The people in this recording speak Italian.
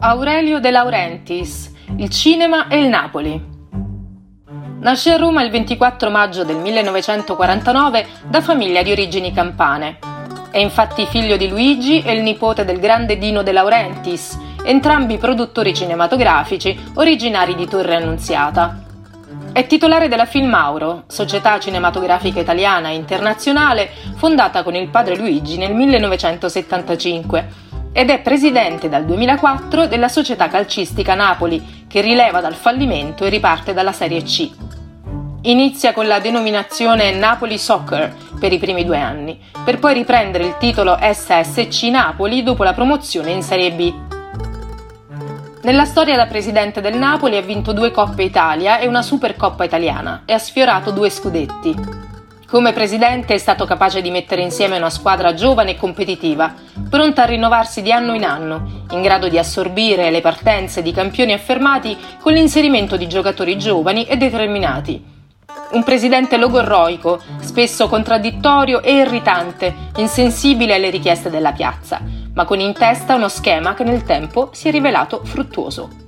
Aurelio De Laurentiis, il cinema e il Napoli. Nasce a Roma il 24 maggio del 1949 da famiglia di origini campane. È infatti figlio di Luigi e il nipote del grande Dino De Laurentiis, entrambi produttori cinematografici originari di Torre Annunziata. È titolare della Filmauro, società cinematografica italiana e internazionale fondata con il padre Luigi nel 1975 ed è presidente dal 2004 della società calcistica Napoli, che rileva dal fallimento e riparte dalla Serie C. Inizia con la denominazione Napoli Soccer per i primi due anni, per poi riprendere il titolo SSC Napoli dopo la promozione in Serie B. Nella storia da presidente del Napoli ha vinto due Coppe Italia e una Supercoppa italiana e ha sfiorato due scudetti. Come presidente è stato capace di mettere insieme una squadra giovane e competitiva, pronta a rinnovarsi di anno in anno, in grado di assorbire le partenze di campioni affermati con l'inserimento di giocatori giovani e determinati. Un presidente logorroico, spesso contraddittorio e irritante, insensibile alle richieste della piazza, ma con in testa uno schema che nel tempo si è rivelato fruttuoso.